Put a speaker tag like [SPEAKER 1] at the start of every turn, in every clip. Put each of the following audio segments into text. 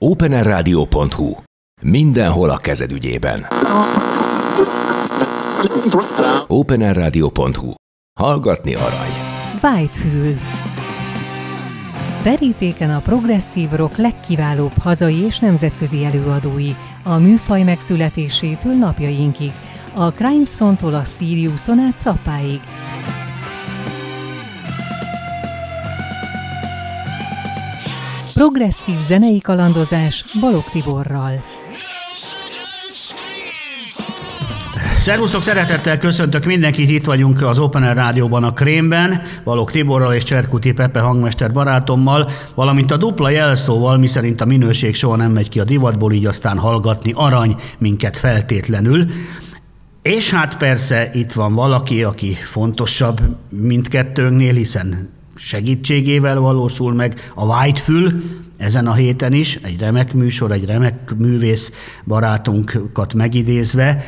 [SPEAKER 1] openerradio.hu Mindenhol a kezed ügyében. openerradio.hu Hallgatni arany.
[SPEAKER 2] Whitefül. Verítéken a progresszív rock legkiválóbb hazai és nemzetközi előadói, a műfaj megszületésétől napjainkig, a Crime-tól a Siriuson át Szappáig. Progresszív zenei kalandozás Balog Tiborral.
[SPEAKER 3] Szervusztok, szeretettel köszöntök mindenkit, itt vagyunk az Open Air Rádióban a Krémben, Balog Tiborral és Cserkuti Pepe hangmester barátommal, valamint a dupla jelszóval, miszerint a minőség soha nem megy ki a divatból, így aztán hallgatni arany minket feltétlenül. És hát persze itt van valaki, aki fontosabb mindkettőnknél, hiszen segítségével valósul meg a Whitefül, ezen a héten is, egy remek műsor, egy remek művész barátunkat megidézve,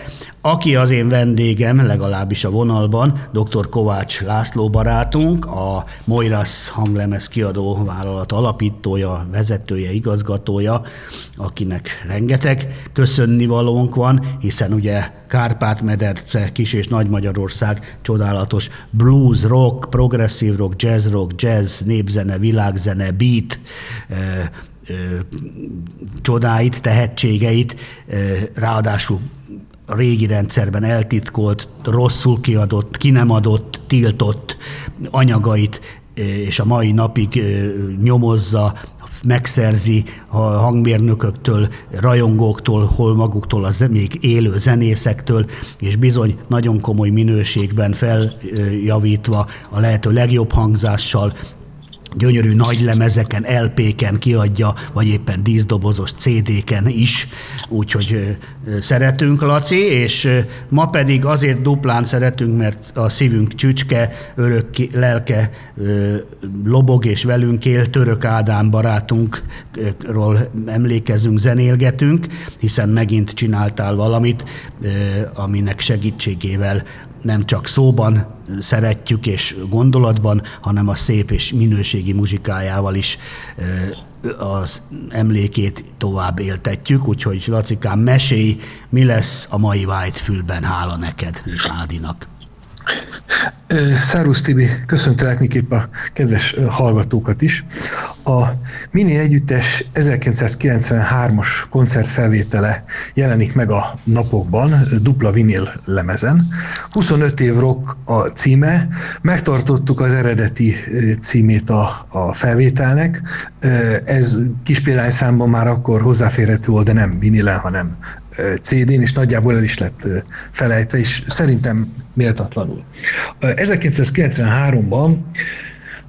[SPEAKER 3] aki az én vendégem, legalábbis a vonalban, dr. Kovács László barátunk, a Moiras hanglemez kiadó vállalat alapítója, vezetője, igazgatója, akinek rengeteg köszönni valónk van, hiszen ugye Kárpát-mederce, Kis- és Nagy-Magyarország csodálatos blues, rock, progresszív rock, jazz rock, jazz, népzene, világzene, beat, csodáit, tehetségeit, ráadásul a régi rendszerben eltitkolt, rosszul kiadott, ki nem adott, tiltott anyagait, és a mai napig nyomozza, megszerzi a hangmérnököktől, rajongóktól, hol maguktól, az még élő zenészektől, és bizony nagyon komoly minőségben feljavítva a lehető legjobb hangzással gyönyörű nagy lemezeken, LP-ken kiadja, vagy éppen díszdobozos CD-ken is, úgyhogy szeretünk, Laci, és ma pedig azért duplán szeretünk, mert a szívünk csücske, örök lelke lobog és velünk él, Török Ádám barátunkról emlékezünk, zenélgetünk, hiszen megint csináltál valamit, aminek segítségével nem csak szóban szeretjük és gondolatban, hanem a szép és minőségi muzsikájával is az emlékét tovább éltetjük, úgyhogy Lacikám, mesélj, mi lesz a mai Whitefülben, hála neked és Ádinak.
[SPEAKER 4] Szárusz Tibi, köszöntelek miképp a kedves hallgatókat is. A Mini Együttes 1993-as koncertfelvétele jelenik meg a napokban, dupla vinil lemezen. 25 év rock a címe, megtartottuk az eredeti címét a, a felvételnek. Ez kis példányszámban már akkor hozzáférhető volt, de nem vinilen, hanem CD-n, és nagyjából el is lett felejtve, és szerintem méltatlanul. 1993-ban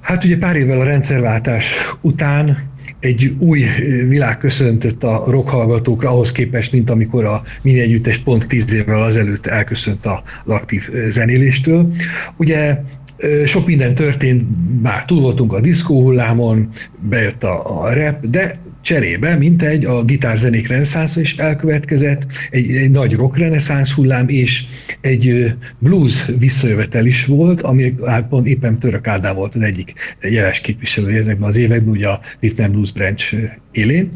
[SPEAKER 4] Hát ugye pár évvel a rendszerváltás után egy új világ köszöntött a rockhallgatókra ahhoz képest, mint amikor a mini együttes pont tíz évvel azelőtt elköszönt az aktív zenéléstől. Ugye sok minden történt, már túl voltunk a diszkó hullámon, bejött a, a rap, de cserébe, mint egy a gitárzenék reneszánsz is elkövetkezett, egy, egy nagy rock reneszánsz hullám, és egy blues visszajövetel is volt, ami hát pont éppen Török Ádám volt az egyik jeles képviselő ezekben az években, ugye a Rhythm Blues Branch élén.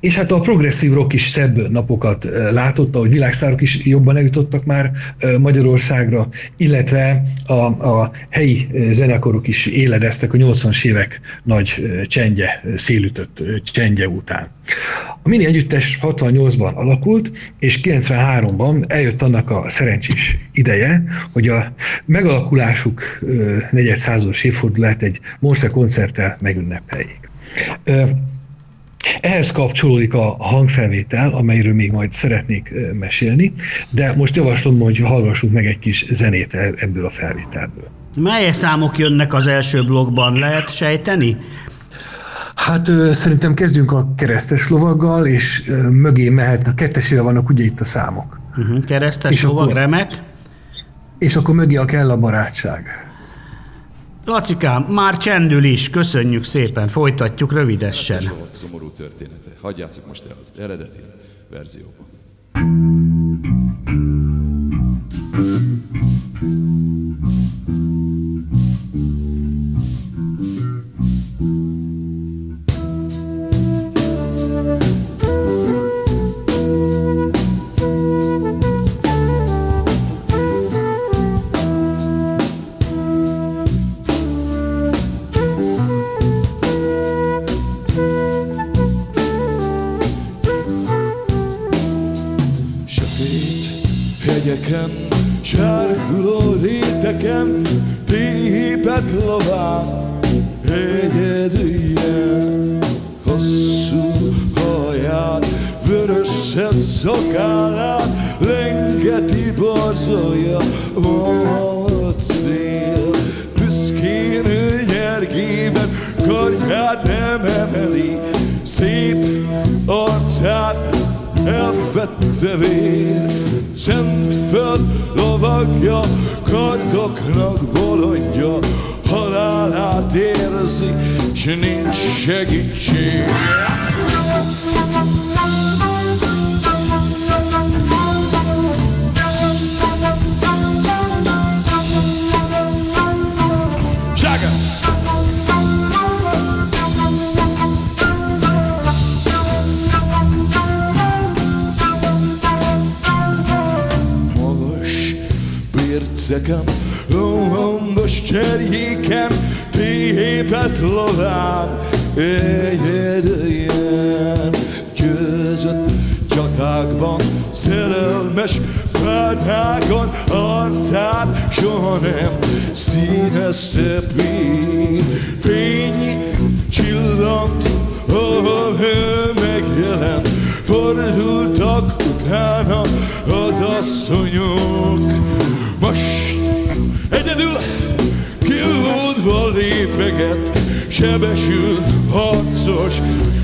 [SPEAKER 4] És hát a progresszív rock is szebb napokat látott, hogy világszárok is jobban eljutottak már Magyarországra, illetve a, a helyi zenekarok is éledeztek a 80-as évek nagy csendje, szélütött csendje után. A mini együttes 68-ban alakult, és 93-ban eljött annak a szerencsés ideje, hogy a megalakulásuk negyed százas évfordulát egy Monster koncerttel megünnepeljék. Ehhez kapcsolódik a hangfelvétel, amelyről még majd szeretnék mesélni, de most javaslom, hogy hallgassunk meg egy kis zenét e- ebből a felvételből.
[SPEAKER 3] Melyek számok jönnek az első blogban, lehet sejteni?
[SPEAKER 4] Hát ö, szerintem kezdjünk a keresztes lovaggal, és ö, mögé mehet, a kettesével vannak ugye itt a számok.
[SPEAKER 3] Uh-huh, keresztes és lovag, akkor, remek.
[SPEAKER 4] És akkor mögé a kell a barátság.
[SPEAKER 3] Lacikám, már csendül is, köszönjük szépen, folytatjuk rövidesen.
[SPEAKER 5] Szomorú története. Hagyjátok most el az eredeti verzióban.
[SPEAKER 6] Vizeken, elfette vér, szent föld lovagja, kardoknak bolondja, halálát érzi, s nincs segítség. Szekam, lombos cserjéken, tépet lován, egyedüljen között csatákban, szerelmes párnákon, arcát soha nem színezte fény csillant, ahol ő megjelent, fordultak utána az asszonyok. Most egyedül kilódva lépeget, sebesült harcos,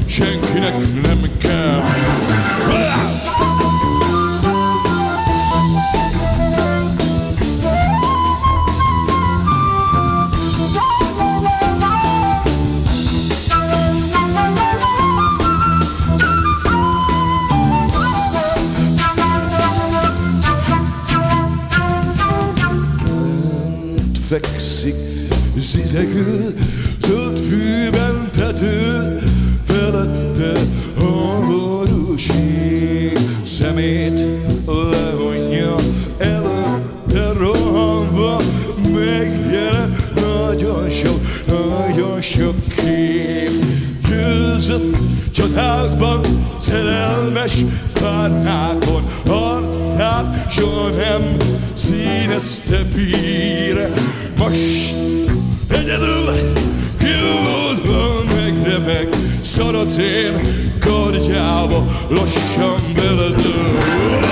[SPEAKER 6] senkinek nem kell. Fekszik, zizegő, zöld fűben tető, felette háborúség. Szemét levonja, előtte rohanva, megjelen nagyon sok, nagyon sok kép. Győzött csatákban, szerelmes párnákon, arcát soha nem színezte píre. Most egyedül killódva megremeg, szaracén kardjába lassan beledől.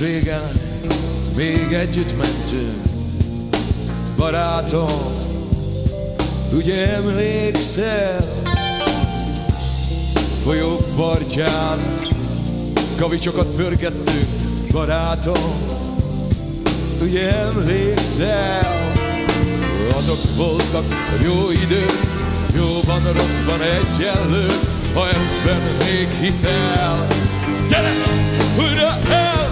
[SPEAKER 6] Régen még együtt mentünk, barátom, ugye emlékszel? Folyók partján kavicsokat pörgettünk, barátom, ugye emlékszel? Azok voltak jó idők, jóban, rosszban egyenlő, ha ebben még hiszel. Gyere, újra el,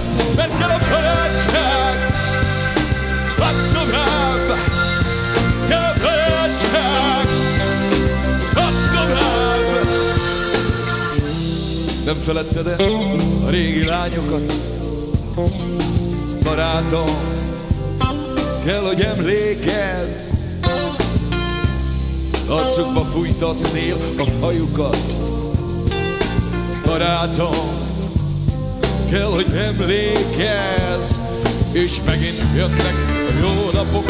[SPEAKER 6] Nem feledted el a régi lányokat, barátom, kell, hogy emlékezz. Arcukba fújta a szél a hajukat, barátom, kell, hogy emlékezz, és megint jönnek a jó napok,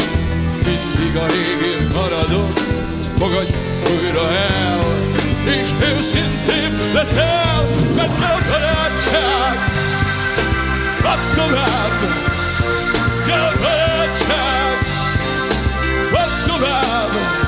[SPEAKER 6] mindig a régi maradok, fogadj újra el, és őszintén leszel, mert kell barátság, add tovább, kell barátság, add tovább,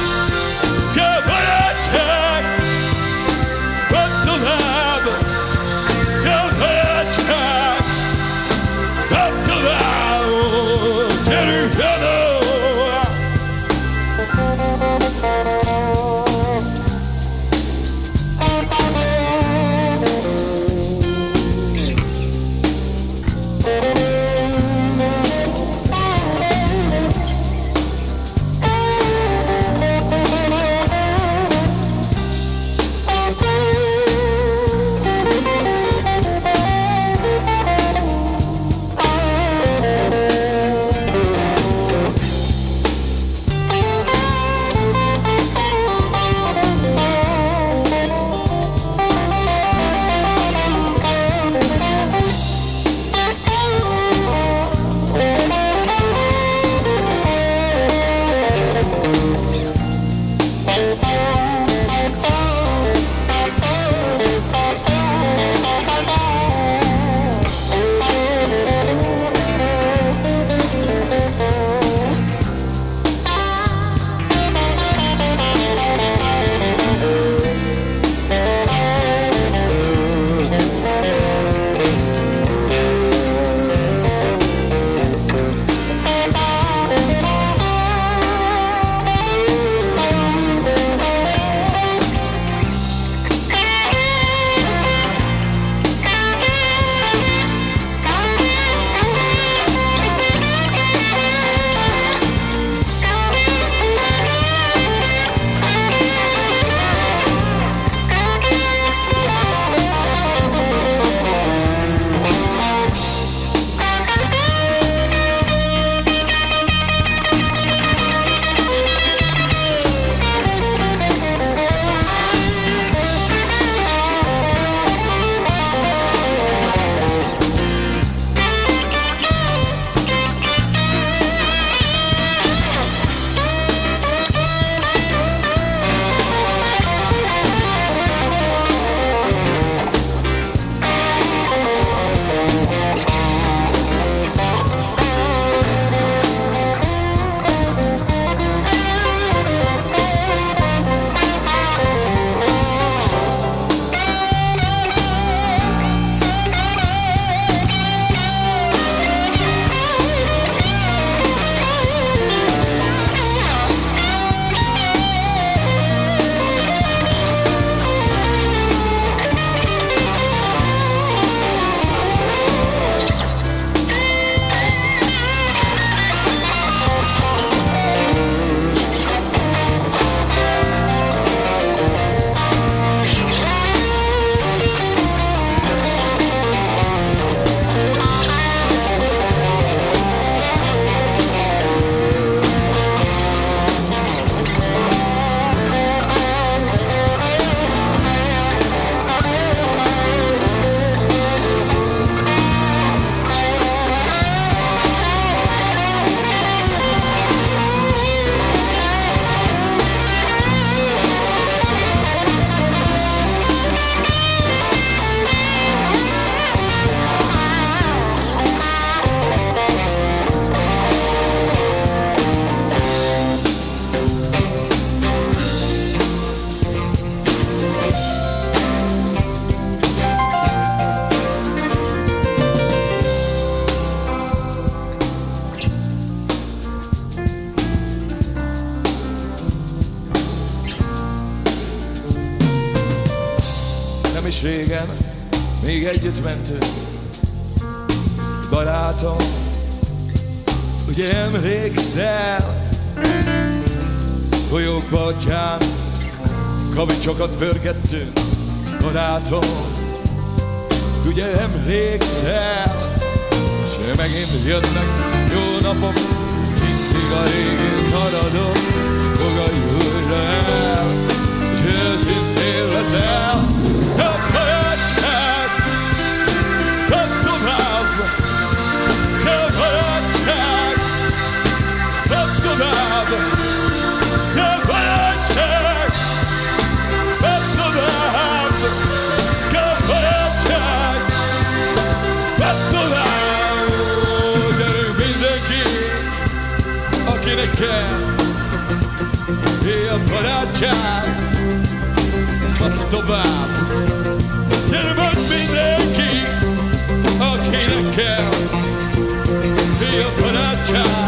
[SPEAKER 6] barátom, ugye emlékszel, folyók partján, kavicsokat pörgettünk, barátom, ugye emlékszel, és megint jönnek jó napok, mindig a régi maradok, fogadj újra el, és őszintén leszel, jobb akinek kell, a barátság, add tovább. Gyere majd mindenki, akinek kell, a barátság, add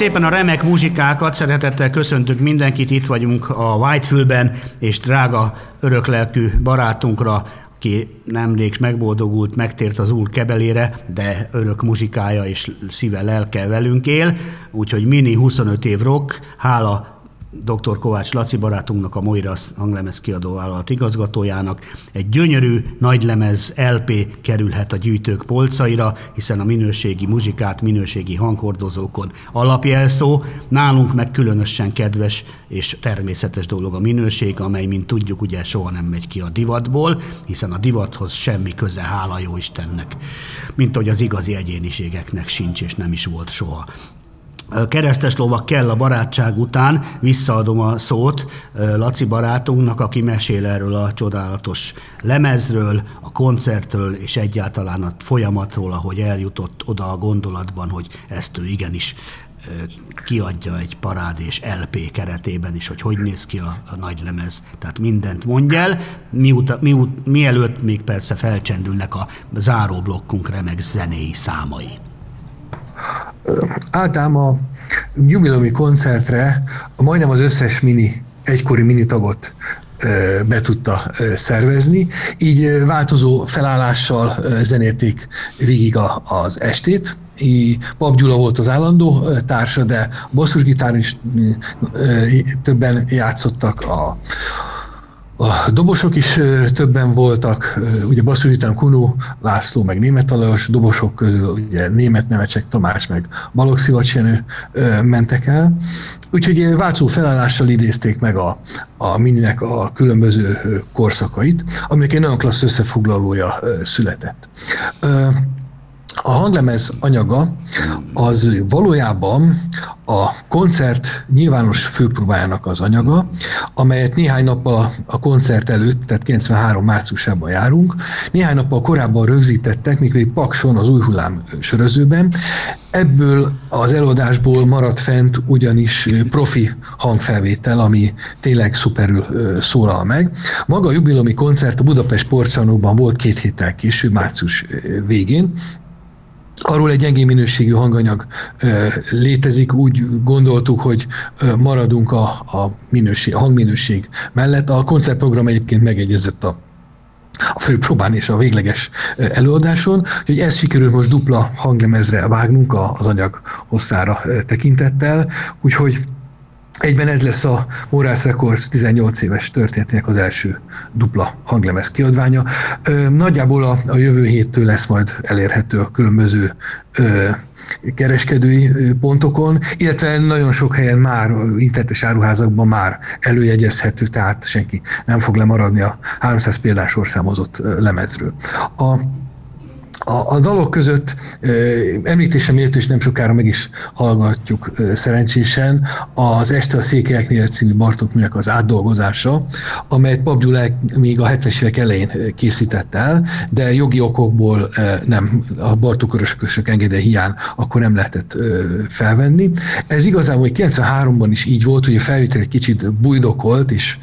[SPEAKER 3] szépen a remek muzsikákat, szeretettel köszöntünk mindenkit, itt vagyunk a Whitefülben, és drága öröklelkű barátunkra, aki nemrég megboldogult, megtért az úr kebelére, de örök muzsikája és szíve, lelke velünk él, úgyhogy mini 25 év rock, hála dr. Kovács Laci barátunknak, a Moiras hanglemez kiadó vállalat igazgatójának. Egy gyönyörű nagylemez LP kerülhet a gyűjtők polcaira, hiszen a minőségi muzsikát minőségi hanghordozókon alapjelszó. Nálunk meg különösen kedves és természetes dolog a minőség, amely, mint tudjuk, ugye soha nem megy ki a divatból, hiszen a divathoz semmi köze, hála jó Istennek, mint hogy az igazi egyéniségeknek sincs, és nem is volt soha. Keresztes lovak kell a barátság után, visszaadom a szót Laci barátunknak, aki mesél erről a csodálatos lemezről, a koncertről, és egyáltalán a folyamatról, ahogy eljutott oda a gondolatban, hogy ezt ő igenis kiadja egy parád és LP keretében is, hogy hogy néz ki a, a nagy lemez. Tehát mindent mondj el, miuta, miut, mielőtt még persze felcsendülnek a záróblokkunk remek zenéi számai.
[SPEAKER 4] Ádám a jubileumi koncertre majdnem az összes mini, egykori mini tagot be tudta szervezni, így változó felállással zenélték végig az estét. Pap Gyula volt az állandó társa, de basszusgitár is többen játszottak a, a dobosok is többen voltak, ugye basszus után Kunu, László, meg Német Alajos, dobosok közül ugye Német Nemecsek, Tamás, meg Balogh Szivacsjenő mentek el. Úgyhogy változó felállással idézték meg a, a mininek a különböző korszakait, aminek egy nagyon klassz összefoglalója született. A hanglemez anyaga az valójában a koncert nyilvános főpróbájának az anyaga, amelyet néhány nappal a koncert előtt, tehát 93 márciusában járunk, néhány nappal korábban rögzítettek, mikor Pakson az új hullám sörözőben. Ebből az előadásból maradt fent ugyanis profi hangfelvétel, ami tényleg szuperül szólal meg. Maga a jubilomi koncert a Budapest Sportcsarnokban volt két héttel később, március végén, Arról egy gyengé minőségű hanganyag létezik, úgy gondoltuk, hogy maradunk a, a, minőség, a hangminőség mellett. A koncertprogram egyébként megegyezett a a főpróbán és a végleges előadáson, hogy ez sikerül most dupla hanglemezre vágnunk az anyag hosszára tekintettel, úgyhogy Egyben ez lesz a Morász Records 18 éves történetének az első dupla hanglemez kiadványa. Nagyjából a, a jövő héttől lesz majd elérhető a különböző ö, kereskedői pontokon, illetve nagyon sok helyen már internetes áruházakban már előjegyezhető, tehát senki nem fog lemaradni a 300 példás orszámozott lemezről. A a, a dalok között említésem méltó, és nem sokára meg is hallgatjuk szerencsésen, az Este a székelyeknél című Bartók műnek az átdolgozása, amelyet Pap Gyulák még a 70-es évek elején készített el, de jogi okokból nem, a Bartók öröskösök engedély hiány akkor nem lehetett felvenni. Ez igazából 93-ban is így volt, hogy a felvétel egy kicsit bujdokolt, és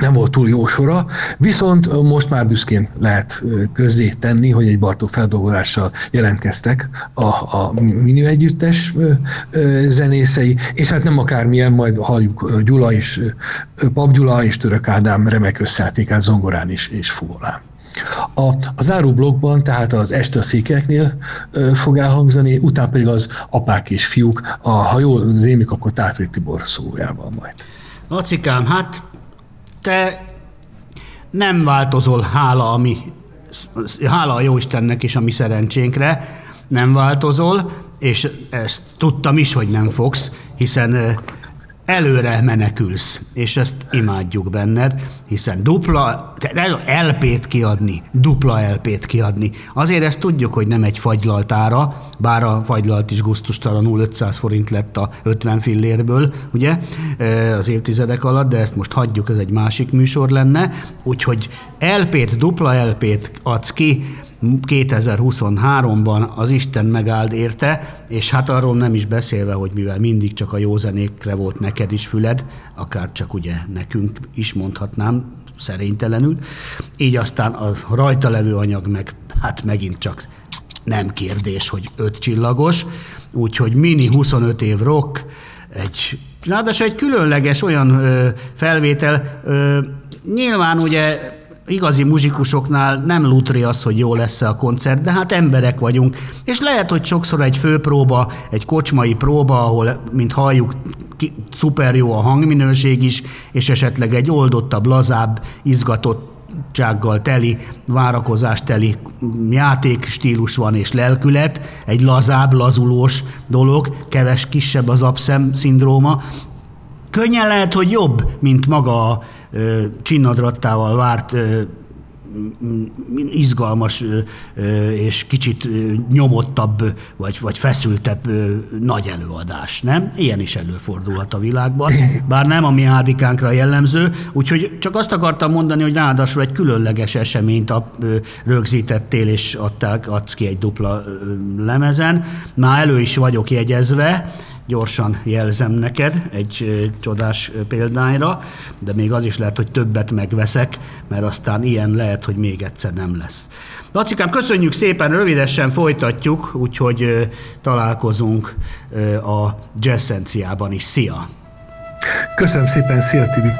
[SPEAKER 4] nem volt túl jó sora, viszont most már büszkén lehet közzé tenni, hogy egy Bartók feldolgozással jelentkeztek a, a Minő Együttes zenészei, és hát nem akármilyen, majd halljuk Gyula is, Pap Gyula és Török Ádám remek összeálltékát zongorán is és fugolán. A, a záró blogban, tehát az este a székeknél ö, fog elhangzani, utána pedig az apák és fiúk, a, ha jól rémik, akkor Tátri Tibor szójával majd.
[SPEAKER 3] Lacikám, hát te nem változol, hála, ami, hála a Jóistennek és a mi szerencsénkre, nem változol, és ezt tudtam is, hogy nem fogsz, hiszen előre menekülsz, és ezt imádjuk benned, hiszen dupla, LP-t kiadni, dupla LP-t kiadni. Azért ezt tudjuk, hogy nem egy fagylaltára, bár a fagylalt is gusztustalanul 500 forint lett a 50 fillérből, ugye, az évtizedek alatt, de ezt most hagyjuk, ez egy másik műsor lenne, úgyhogy LP-t, dupla LP-t adsz ki, 2023-ban az Isten megáld érte, és hát arról nem is beszélve, hogy mivel mindig csak a jó zenékre volt neked is füled, akár csak ugye nekünk is mondhatnám, szerénytelenül, így aztán a rajta levő anyag meg, hát megint csak nem kérdés, hogy öt csillagos, úgyhogy mini 25 év rock, egy, ráadásul egy különleges olyan ö, felvétel, ö, nyilván ugye igazi muzsikusoknál nem lutri az, hogy jó lesz a koncert, de hát emberek vagyunk, és lehet, hogy sokszor egy főpróba, egy kocsmai próba, ahol, mint halljuk, szuper jó a hangminőség is, és esetleg egy oldottabb, lazább, izgatott csággal teli, várakozás teli játékstílus van és lelkület, egy lazább, lazulós dolog, keves kisebb az abszem szindróma. Könnyen lehet, hogy jobb, mint maga a csinnadrattával várt izgalmas és kicsit nyomottabb vagy, vagy feszültebb nagy előadás, nem? Ilyen is előfordulhat a világban, bár nem a mi ádikánkra jellemző, úgyhogy csak azt akartam mondani, hogy ráadásul egy különleges eseményt rögzítettél és adták, adsz ki egy dupla lemezen. Már elő is vagyok jegyezve, gyorsan jelzem neked egy csodás példányra, de még az is lehet, hogy többet megveszek, mert aztán ilyen lehet, hogy még egyszer nem lesz. Lacikám, köszönjük szépen, rövidesen folytatjuk, úgyhogy találkozunk a Jazzenciában is. Szia!
[SPEAKER 4] Köszönöm szépen, szia Tibi!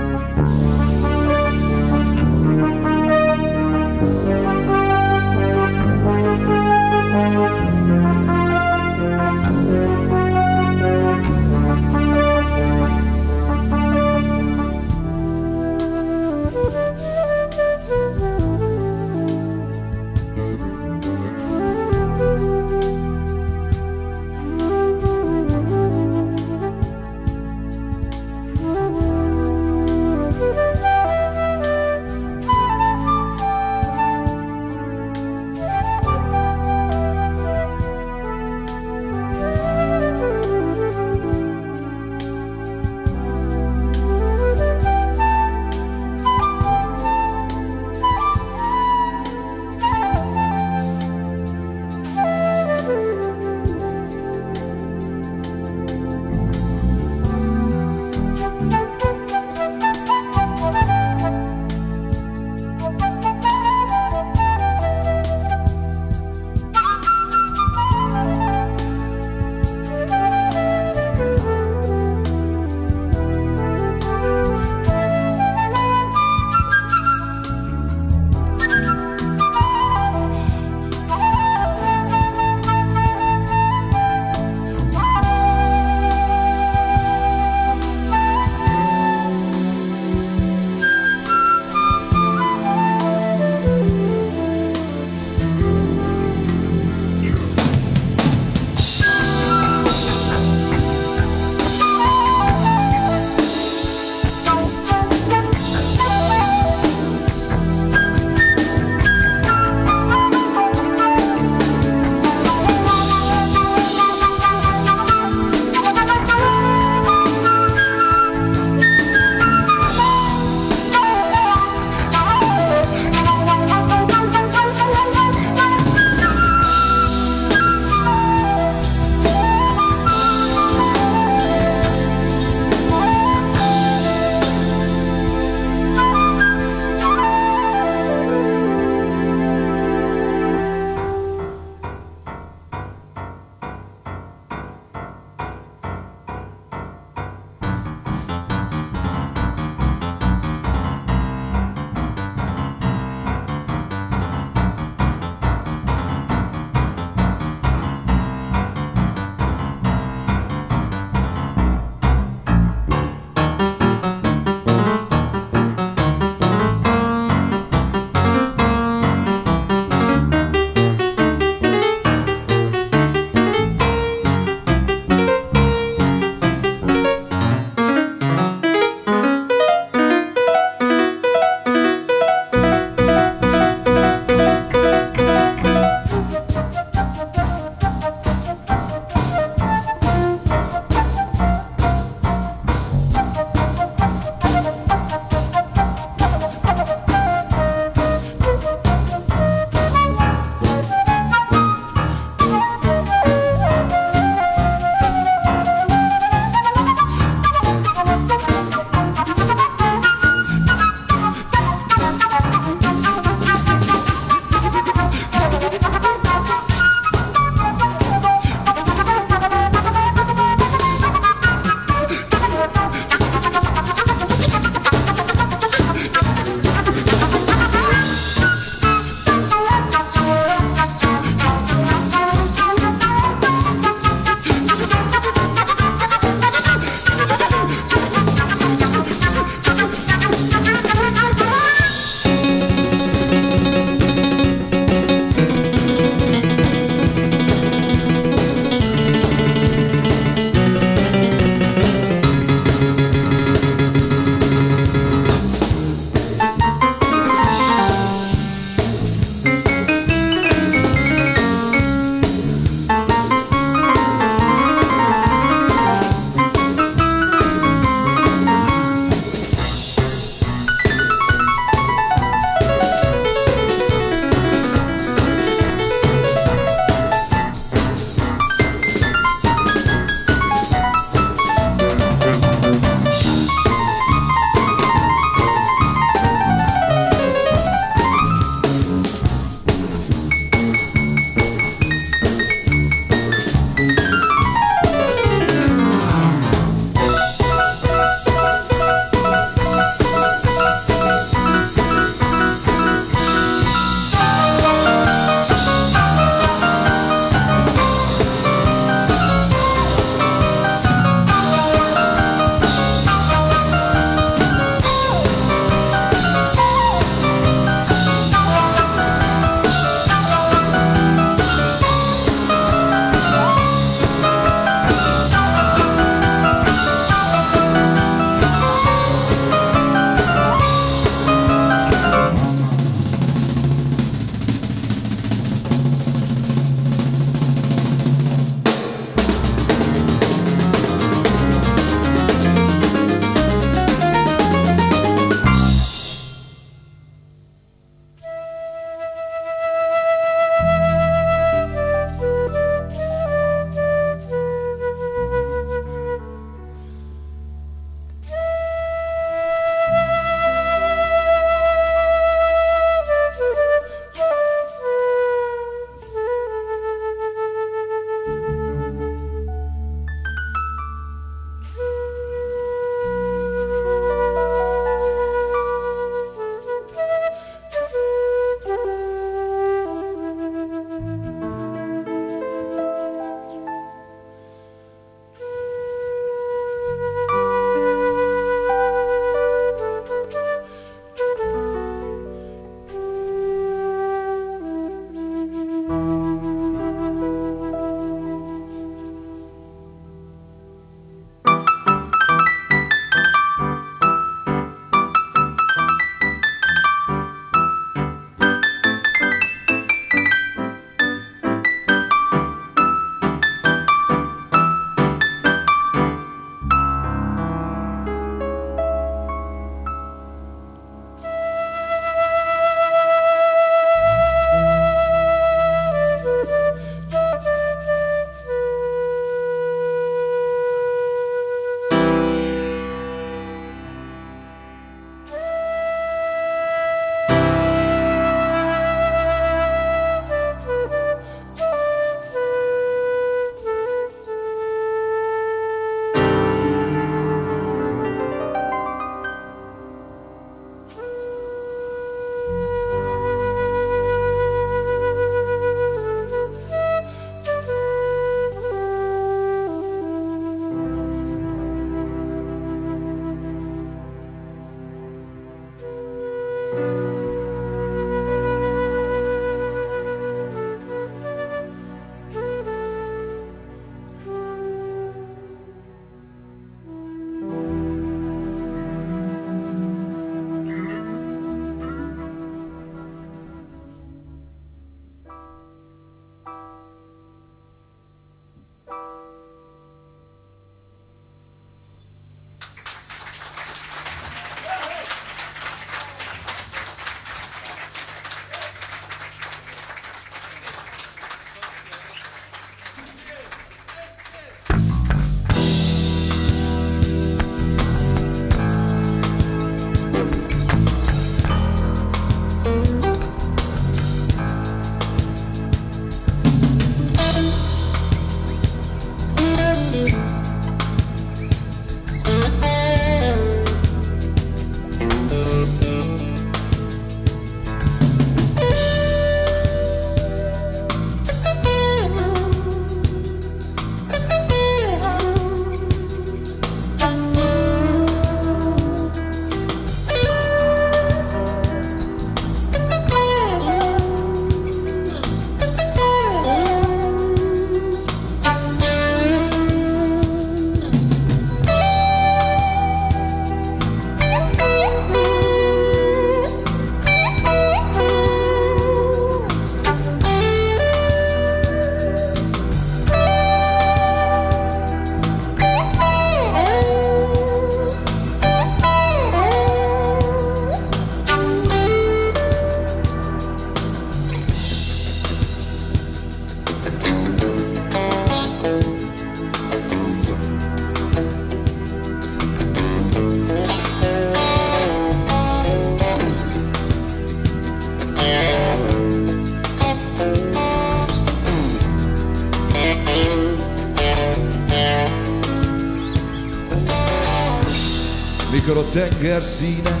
[SPEAKER 6] Tenger színe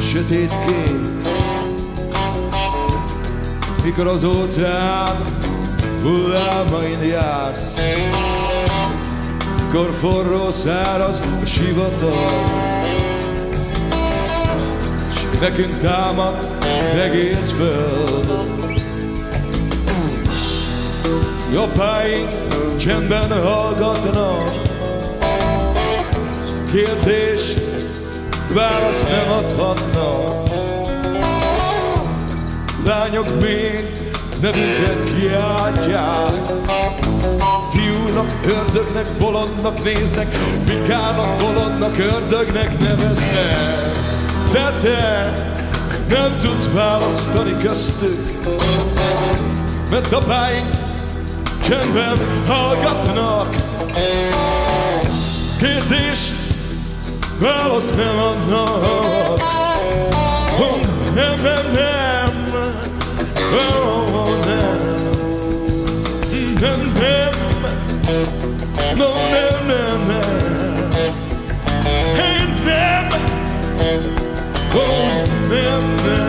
[SPEAKER 6] sötét kék. Mikor az óceán hullámain jársz Mikor forró száraz a sivatag. S nekünk támad az egész föld. Jobbáink csendben hallgatnak. Kérdés, választ nem adhatnak Lányok még nevünket kiáltják? Fiúnak, ördögnek, bolondnak néznek Pikának, bolondnak, ördögnek neveznek. De te nem tudsz választani köztük Mert apáink csendben hallgatnak. Kérdést választ nem adnak oh, Nem, nem, nem oh, nem Nem, nem No, nem, nem, nem Hey, nem Oh, nem, nem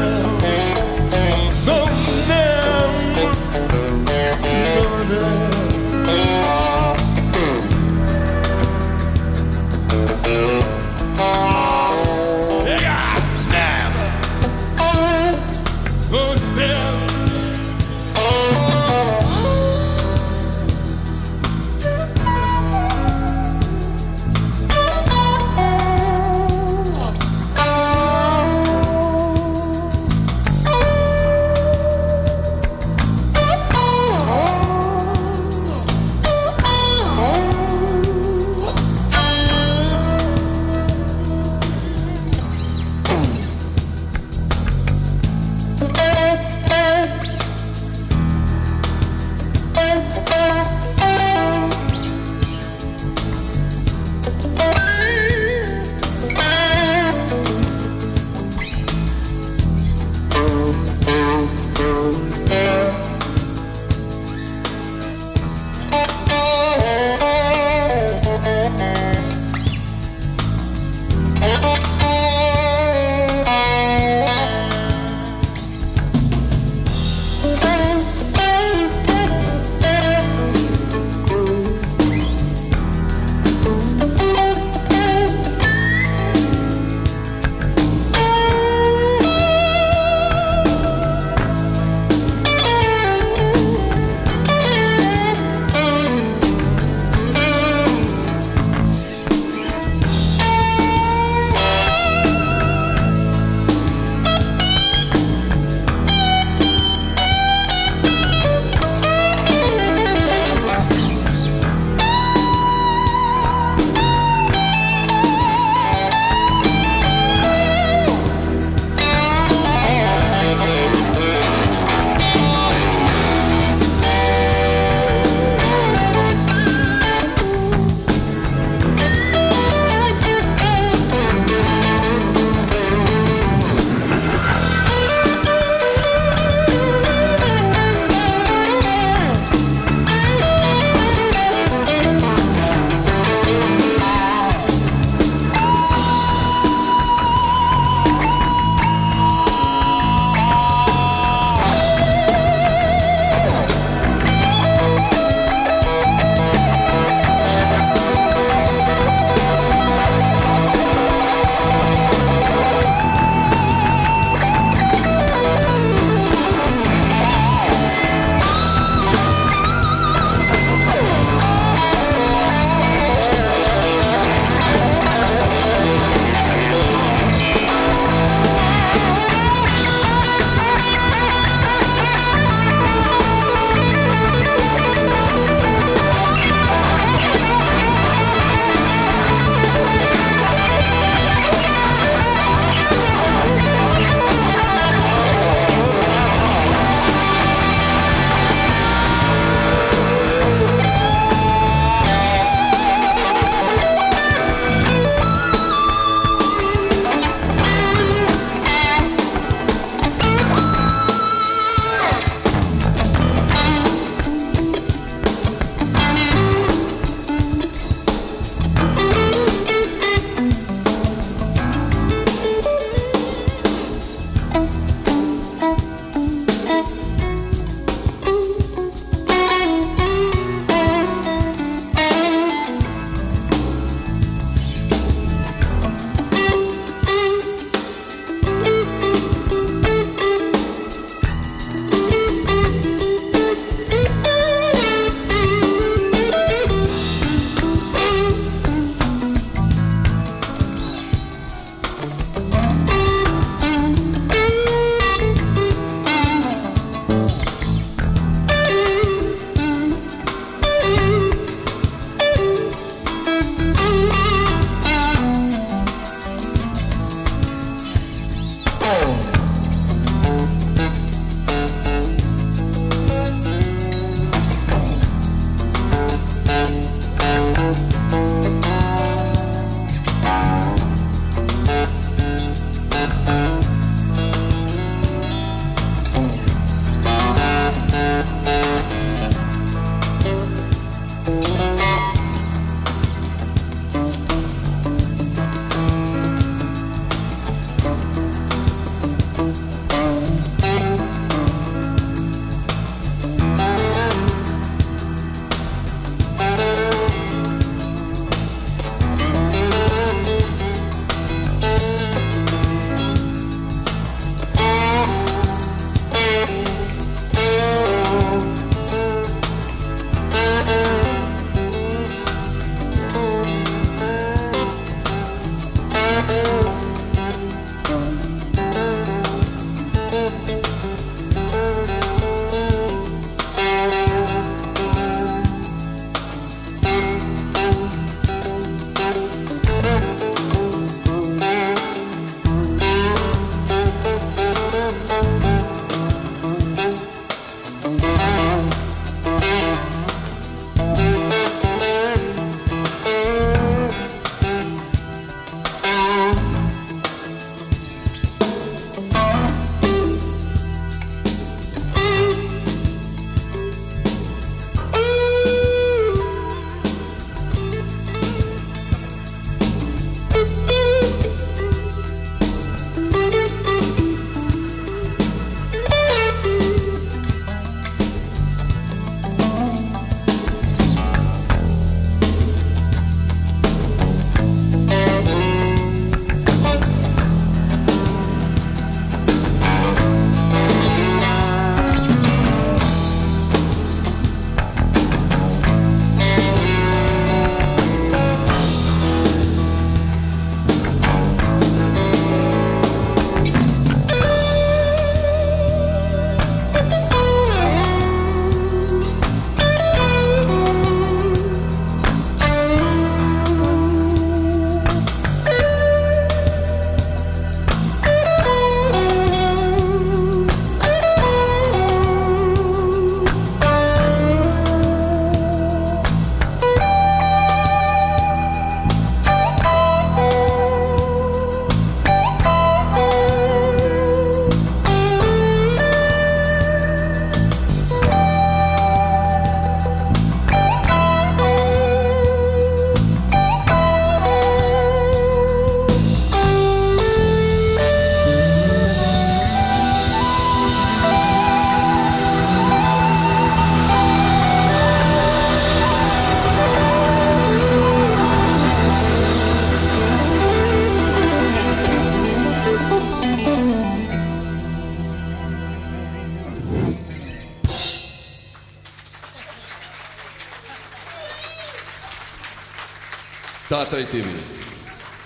[SPEAKER 6] Tátai TV,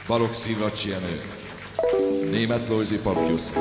[SPEAKER 6] Balogh Szilvacsi Jenő, Német Lojzi Papjusz,